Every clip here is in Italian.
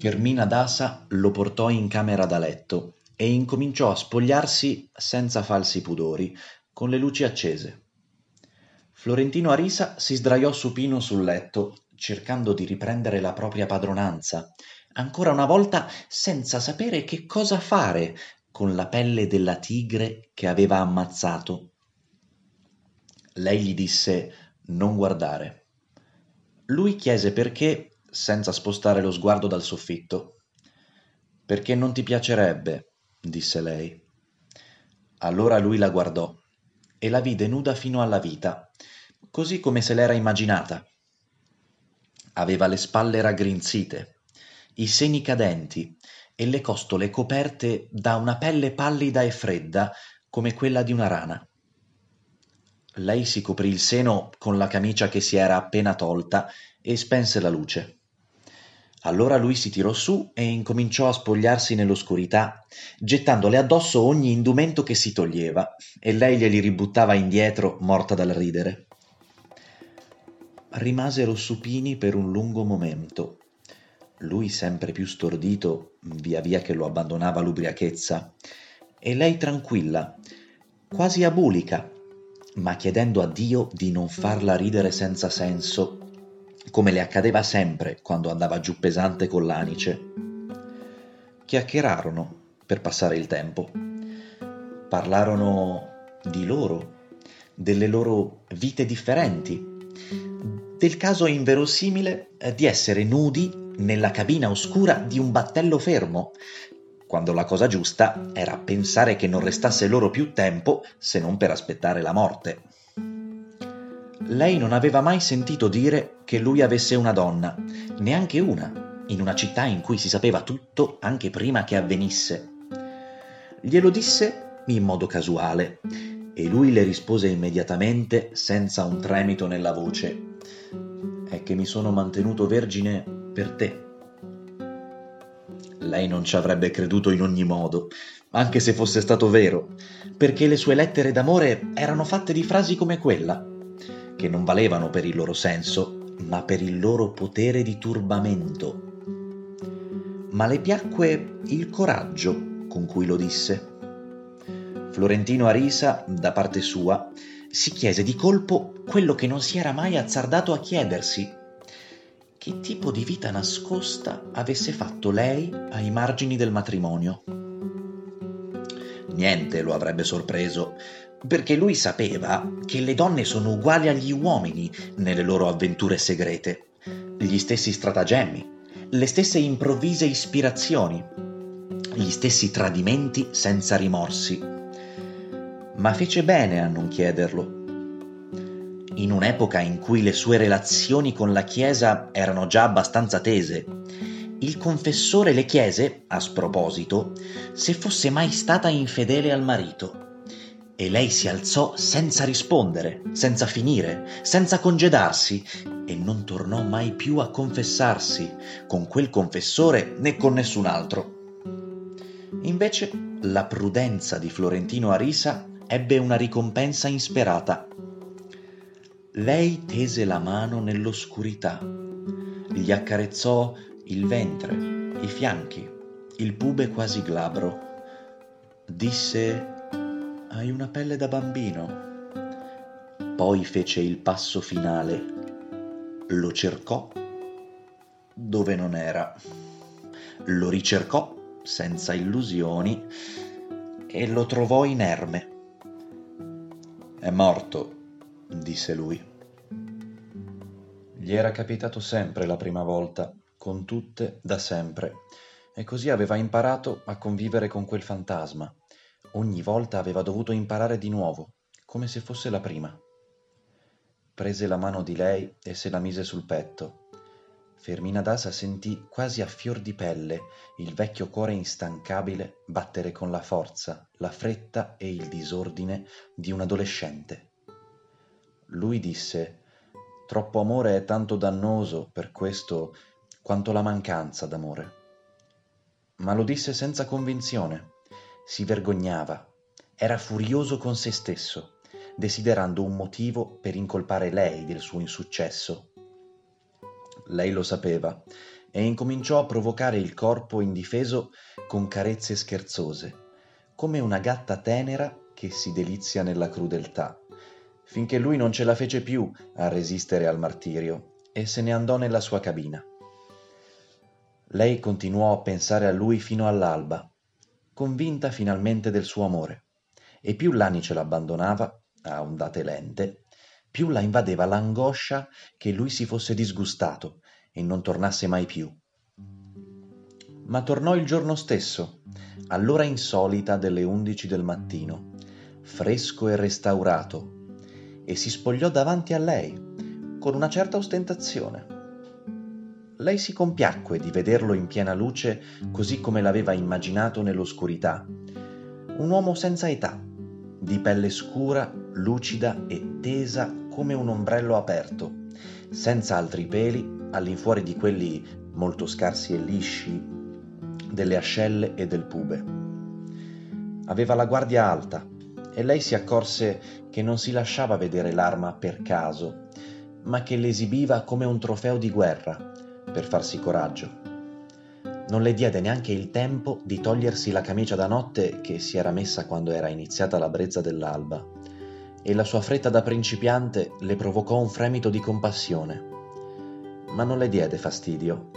Fermina Dasa lo portò in camera da letto e incominciò a spogliarsi senza falsi pudori, con le luci accese. Florentino Arisa si sdraiò supino sul letto, cercando di riprendere la propria padronanza, ancora una volta senza sapere che cosa fare con la pelle della tigre che aveva ammazzato. Lei gli disse non guardare. Lui chiese perché senza spostare lo sguardo dal soffitto. Perché non ti piacerebbe, disse lei. Allora lui la guardò e la vide nuda fino alla vita, così come se l'era immaginata. Aveva le spalle raggrinzite, i seni cadenti e le costole coperte da una pelle pallida e fredda come quella di una rana. Lei si coprì il seno con la camicia che si era appena tolta e spense la luce. Allora lui si tirò su e incominciò a spogliarsi nell'oscurità, gettandole addosso ogni indumento che si toglieva, e lei glieli ributtava indietro, morta dal ridere. Rimasero supini per un lungo momento. Lui sempre più stordito, via via che lo abbandonava l'ubriachezza, e lei tranquilla, quasi abulica, ma chiedendo a Dio di non farla ridere senza senso come le accadeva sempre quando andava giù pesante con l'anice. Chiacchierarono per passare il tempo. Parlarono di loro, delle loro vite differenti, del caso inverosimile di essere nudi nella cabina oscura di un battello fermo, quando la cosa giusta era pensare che non restasse loro più tempo se non per aspettare la morte. Lei non aveva mai sentito dire che lui avesse una donna, neanche una, in una città in cui si sapeva tutto anche prima che avvenisse. Glielo disse in modo casuale e lui le rispose immediatamente senza un tremito nella voce. È che mi sono mantenuto vergine per te. Lei non ci avrebbe creduto in ogni modo, anche se fosse stato vero, perché le sue lettere d'amore erano fatte di frasi come quella che non valevano per il loro senso, ma per il loro potere di turbamento. Ma le piacque il coraggio con cui lo disse. Florentino Arisa, da parte sua, si chiese di colpo quello che non si era mai azzardato a chiedersi. Che tipo di vita nascosta avesse fatto lei ai margini del matrimonio? Niente lo avrebbe sorpreso, perché lui sapeva che le donne sono uguali agli uomini nelle loro avventure segrete, gli stessi stratagemmi, le stesse improvvise ispirazioni, gli stessi tradimenti senza rimorsi. Ma fece bene a non chiederlo. In un'epoca in cui le sue relazioni con la Chiesa erano già abbastanza tese, il confessore le chiese, a sproposito, se fosse mai stata infedele al marito e lei si alzò senza rispondere, senza finire, senza congedarsi, e non tornò mai più a confessarsi con quel confessore né con nessun altro. Invece la prudenza di Florentino Arisa ebbe una ricompensa insperata. Lei tese la mano nell'oscurità, gli accarezzò il ventre, i fianchi, il pube quasi glabro. Disse hai una pelle da bambino. Poi fece il passo finale. Lo cercò dove non era. Lo ricercò senza illusioni e lo trovò inerme. È morto, disse lui. Gli era capitato sempre la prima volta, con tutte da sempre, e così aveva imparato a convivere con quel fantasma Ogni volta aveva dovuto imparare di nuovo, come se fosse la prima. Prese la mano di lei e se la mise sul petto. Fermina Dasa sentì quasi a fior di pelle il vecchio cuore instancabile battere con la forza, la fretta e il disordine di un adolescente. Lui disse Troppo amore è tanto dannoso per questo quanto la mancanza d'amore. Ma lo disse senza convinzione si vergognava, era furioso con se stesso, desiderando un motivo per incolpare lei del suo insuccesso. Lei lo sapeva e incominciò a provocare il corpo indifeso con carezze scherzose, come una gatta tenera che si delizia nella crudeltà, finché lui non ce la fece più a resistere al martirio e se ne andò nella sua cabina. Lei continuò a pensare a lui fino all'alba, convinta finalmente del suo amore, e più l'anice l'abbandonava, a ondate lente, più la invadeva l'angoscia che lui si fosse disgustato e non tornasse mai più. Ma tornò il giorno stesso, all'ora insolita delle undici del mattino, fresco e restaurato, e si spogliò davanti a lei, con una certa ostentazione. Lei si compiacque di vederlo in piena luce così come l'aveva immaginato nell'oscurità. Un uomo senza età, di pelle scura, lucida e tesa come un ombrello aperto, senza altri peli all'infuori di quelli molto scarsi e lisci delle ascelle e del pube. Aveva la guardia alta e lei si accorse che non si lasciava vedere l'arma per caso, ma che l'esibiva come un trofeo di guerra per farsi coraggio. Non le diede neanche il tempo di togliersi la camicia da notte che si era messa quando era iniziata la brezza dell'alba, e la sua fretta da principiante le provocò un fremito di compassione ma non le diede fastidio,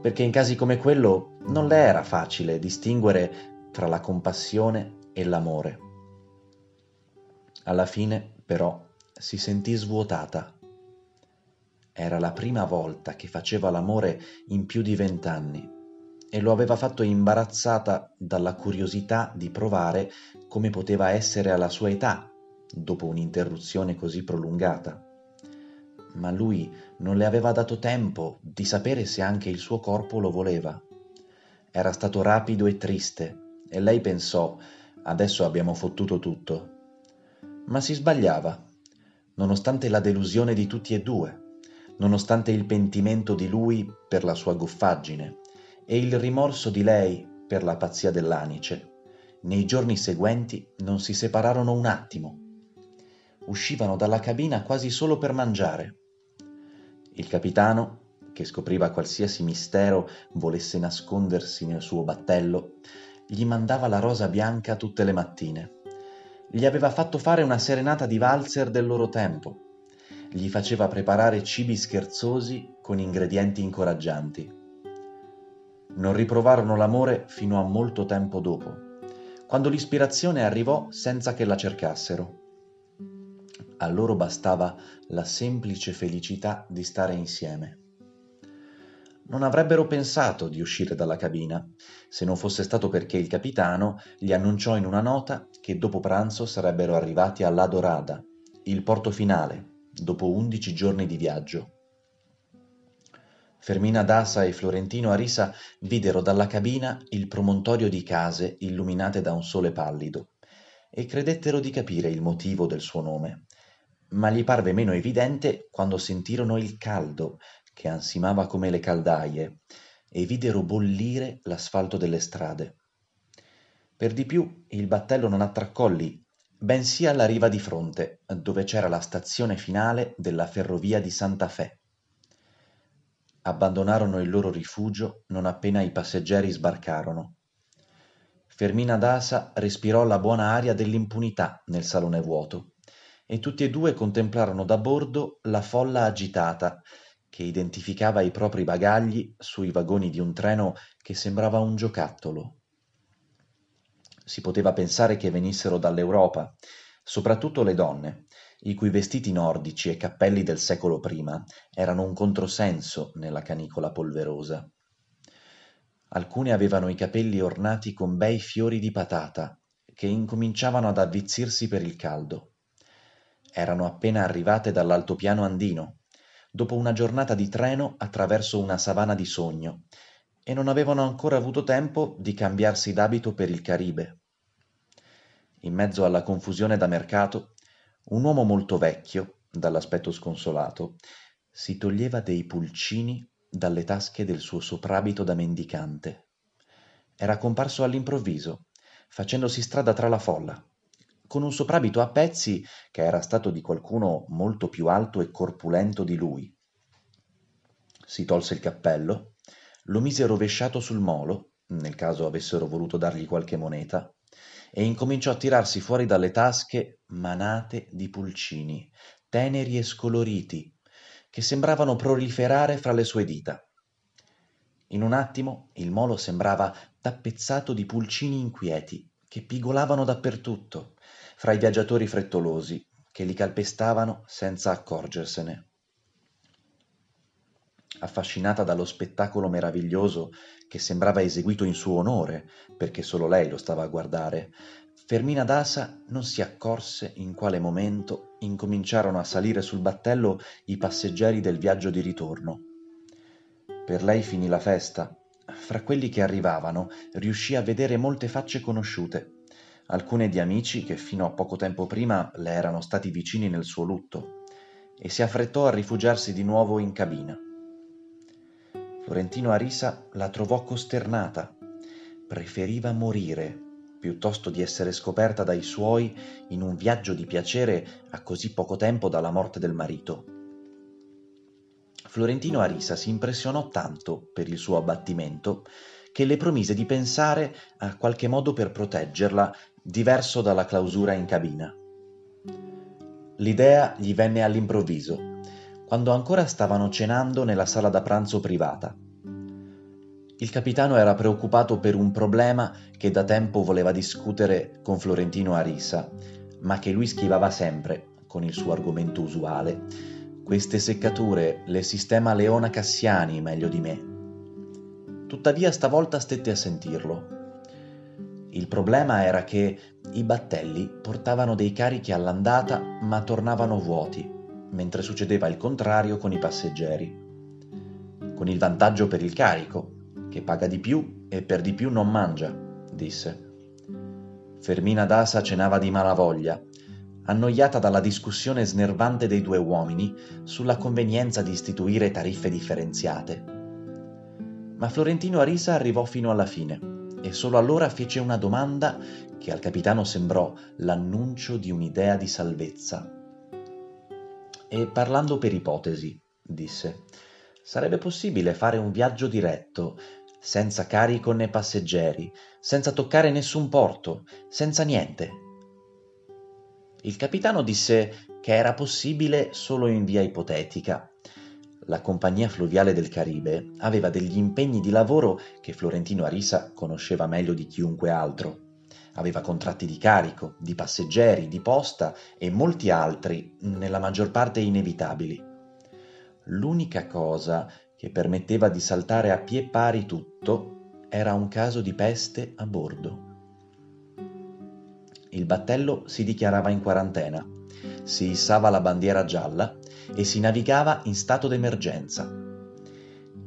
perché in casi come quello non le era facile distinguere tra la compassione e l'amore. Alla fine, però, si sentì svuotata. Era la prima volta che faceva l'amore in più di vent'anni e lo aveva fatto imbarazzata dalla curiosità di provare come poteva essere alla sua età dopo un'interruzione così prolungata ma lui non le aveva dato tempo di sapere se anche il suo corpo lo voleva. Era stato rapido e triste, e lei pensò adesso abbiamo fottuto tutto. Ma si sbagliava, nonostante la delusione di tutti e due, nonostante il pentimento di lui per la sua goffaggine e il rimorso di lei per la pazzia dell'anice. Nei giorni seguenti non si separarono un attimo. Uscivano dalla cabina quasi solo per mangiare il capitano, che scopriva qualsiasi mistero volesse nascondersi nel suo battello, gli mandava la rosa bianca tutte le mattine. Gli aveva fatto fare una serenata di valzer del loro tempo. Gli faceva preparare cibi scherzosi con ingredienti incoraggianti. Non riprovarono l'amore fino a molto tempo dopo, quando l'ispirazione arrivò senza che la cercassero a loro bastava la semplice felicità di stare insieme. Non avrebbero pensato di uscire dalla cabina, se non fosse stato perché il capitano gli annunciò in una nota che dopo pranzo sarebbero arrivati a La Dorada, il porto finale, dopo undici giorni di viaggio. Fermina Dasa e Florentino Arisa videro dalla cabina il promontorio di case illuminate da un sole pallido e credettero di capire il motivo del suo nome ma gli parve meno evidente quando sentirono il caldo che ansimava come le caldaie e videro bollire l'asfalto delle strade. Per di più il battello non attraccò lì, bensì alla riva di fronte, dove c'era la stazione finale della ferrovia di Santa Fe. Abbandonarono il loro rifugio non appena i passeggeri sbarcarono. Fermina Dasa respirò la buona aria dell'impunità nel salone vuoto e tutti e due contemplarono da bordo la folla agitata che identificava i propri bagagli sui vagoni di un treno che sembrava un giocattolo. Si poteva pensare che venissero dall'Europa, soprattutto le donne, i cui vestiti nordici e cappelli del secolo prima erano un controsenso nella canicola polverosa. Alcune avevano i capelli ornati con bei fiori di patata, che incominciavano ad avvizzirsi per il caldo. Erano appena arrivate dall'altopiano andino, dopo una giornata di treno attraverso una savana di sogno, e non avevano ancora avuto tempo di cambiarsi d'abito per il Caribe. In mezzo alla confusione da mercato, un uomo molto vecchio, dall'aspetto sconsolato, si toglieva dei pulcini dalle tasche del suo soprabito da mendicante. Era comparso all'improvviso, facendosi strada tra la folla con un soprabito a pezzi che era stato di qualcuno molto più alto e corpulento di lui. Si tolse il cappello, lo mise rovesciato sul molo, nel caso avessero voluto dargli qualche moneta, e incominciò a tirarsi fuori dalle tasche manate di pulcini, teneri e scoloriti, che sembravano proliferare fra le sue dita. In un attimo il molo sembrava tappezzato di pulcini inquieti che pigolavano dappertutto, fra i viaggiatori frettolosi che li calpestavano senza accorgersene. Affascinata dallo spettacolo meraviglioso che sembrava eseguito in suo onore, perché solo lei lo stava a guardare, Fermina Dasa non si accorse in quale momento incominciarono a salire sul battello i passeggeri del viaggio di ritorno. Per lei finì la festa. Fra quelli che arrivavano riuscì a vedere molte facce conosciute, alcune di amici che fino a poco tempo prima le erano stati vicini nel suo lutto, e si affrettò a rifugiarsi di nuovo in cabina. Florentino Arisa la trovò costernata. Preferiva morire piuttosto di essere scoperta dai suoi in un viaggio di piacere a così poco tempo dalla morte del marito. Florentino Arisa si impressionò tanto per il suo abbattimento che le promise di pensare a qualche modo per proteggerla, diverso dalla clausura in cabina. L'idea gli venne all'improvviso quando ancora stavano cenando nella sala da pranzo privata. Il capitano era preoccupato per un problema che da tempo voleva discutere con Florentino Arisa, ma che lui schivava sempre con il suo argomento usuale. Queste seccature le sistema Leona Cassiani meglio di me. Tuttavia stavolta stette a sentirlo. Il problema era che i battelli portavano dei carichi all'andata ma tornavano vuoti mentre succedeva il contrario con i passeggeri. Con il vantaggio per il carico, che paga di più e per di più non mangia, disse. Fermina Dasa cenava di malavoglia, annoiata dalla discussione snervante dei due uomini sulla convenienza di istituire tariffe differenziate. Ma Florentino Arisa arrivò fino alla fine e solo allora fece una domanda che al capitano sembrò l'annuncio di un'idea di salvezza. E parlando per ipotesi, disse, sarebbe possibile fare un viaggio diretto, senza carico né passeggeri, senza toccare nessun porto, senza niente. Il capitano disse che era possibile solo in via ipotetica. La compagnia fluviale del Caribe aveva degli impegni di lavoro che Florentino Arisa conosceva meglio di chiunque altro aveva contratti di carico, di passeggeri, di posta e molti altri, nella maggior parte inevitabili. L'unica cosa che permetteva di saltare a pie pari tutto era un caso di peste a bordo. Il battello si dichiarava in quarantena, si issava la bandiera gialla e si navigava in stato d'emergenza.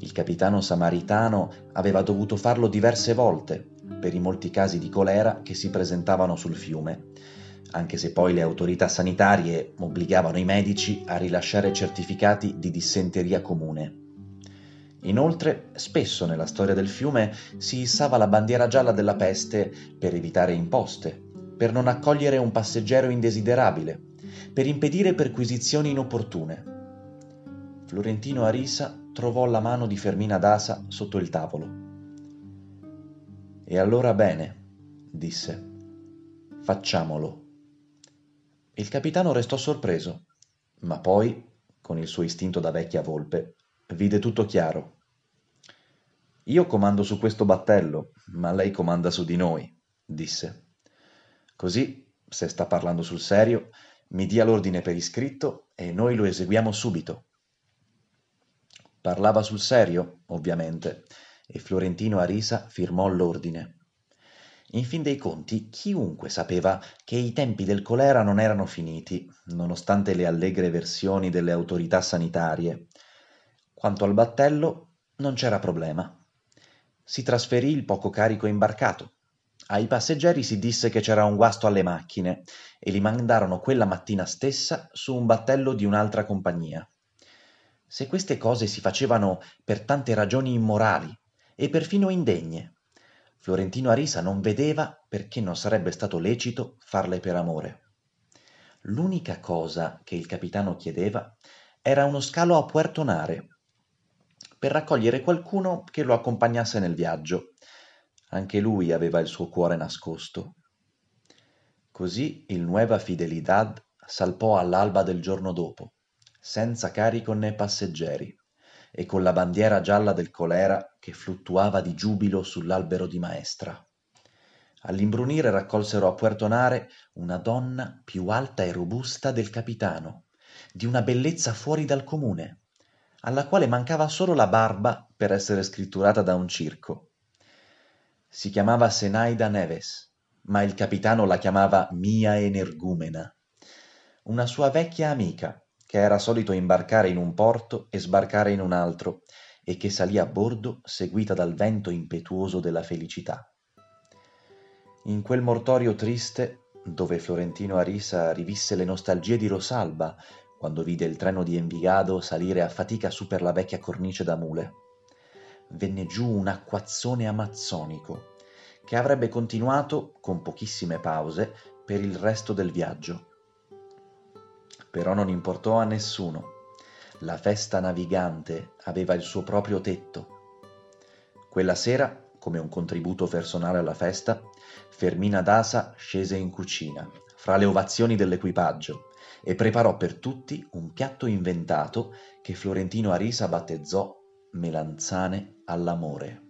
Il capitano samaritano aveva dovuto farlo diverse volte per i molti casi di colera che si presentavano sul fiume, anche se poi le autorità sanitarie obbligavano i medici a rilasciare certificati di dissenteria comune. Inoltre, spesso nella storia del fiume si issava la bandiera gialla della peste per evitare imposte, per non accogliere un passeggero indesiderabile, per impedire perquisizioni inopportune. Florentino Arisa trovò la mano di Fermina Dasa sotto il tavolo. E allora bene, disse, facciamolo. Il capitano restò sorpreso, ma poi, con il suo istinto da vecchia volpe, vide tutto chiaro. Io comando su questo battello, ma lei comanda su di noi, disse. Così, se sta parlando sul serio, mi dia l'ordine per iscritto e noi lo eseguiamo subito. Parlava sul serio, ovviamente, e Florentino Arisa firmò l'ordine. In fin dei conti, chiunque sapeva che i tempi del colera non erano finiti, nonostante le allegre versioni delle autorità sanitarie. Quanto al battello, non c'era problema. Si trasferì il poco carico imbarcato. Ai passeggeri si disse che c'era un guasto alle macchine e li mandarono quella mattina stessa su un battello di un'altra compagnia. Se queste cose si facevano per tante ragioni immorali e perfino indegne. Florentino Arisa non vedeva perché non sarebbe stato lecito farle per amore. L'unica cosa che il capitano chiedeva era uno scalo a Puerto Nare. per raccogliere qualcuno che lo accompagnasse nel viaggio. Anche lui aveva il suo cuore nascosto. Così il Nueva Fidelidad salpò all'alba del giorno dopo, senza carico né passeggeri, e con la bandiera gialla del colera che fluttuava di giubilo sull'albero di maestra. All'imbrunire raccolsero a Puertonare una donna più alta e robusta del capitano, di una bellezza fuori dal comune, alla quale mancava solo la barba per essere scritturata da un circo. Si chiamava Senaida Neves, ma il capitano la chiamava Mia Energumena, una sua vecchia amica, che era solito imbarcare in un porto e sbarcare in un altro, e che salì a bordo seguita dal vento impetuoso della felicità. In quel mortorio triste, dove Florentino Arisa rivisse le nostalgie di Rosalba, quando vide il treno di Envigado salire a fatica su per la vecchia cornice da mule, venne giù un acquazzone amazzonico, che avrebbe continuato, con pochissime pause, per il resto del viaggio. Però non importò a nessuno. La festa navigante aveva il suo proprio tetto. Quella sera come un contributo personale alla festa, Fermina Dasa scese in cucina, fra le ovazioni dell'equipaggio, e preparò per tutti un piatto inventato che Florentino Arisa battezzò melanzane all'amore.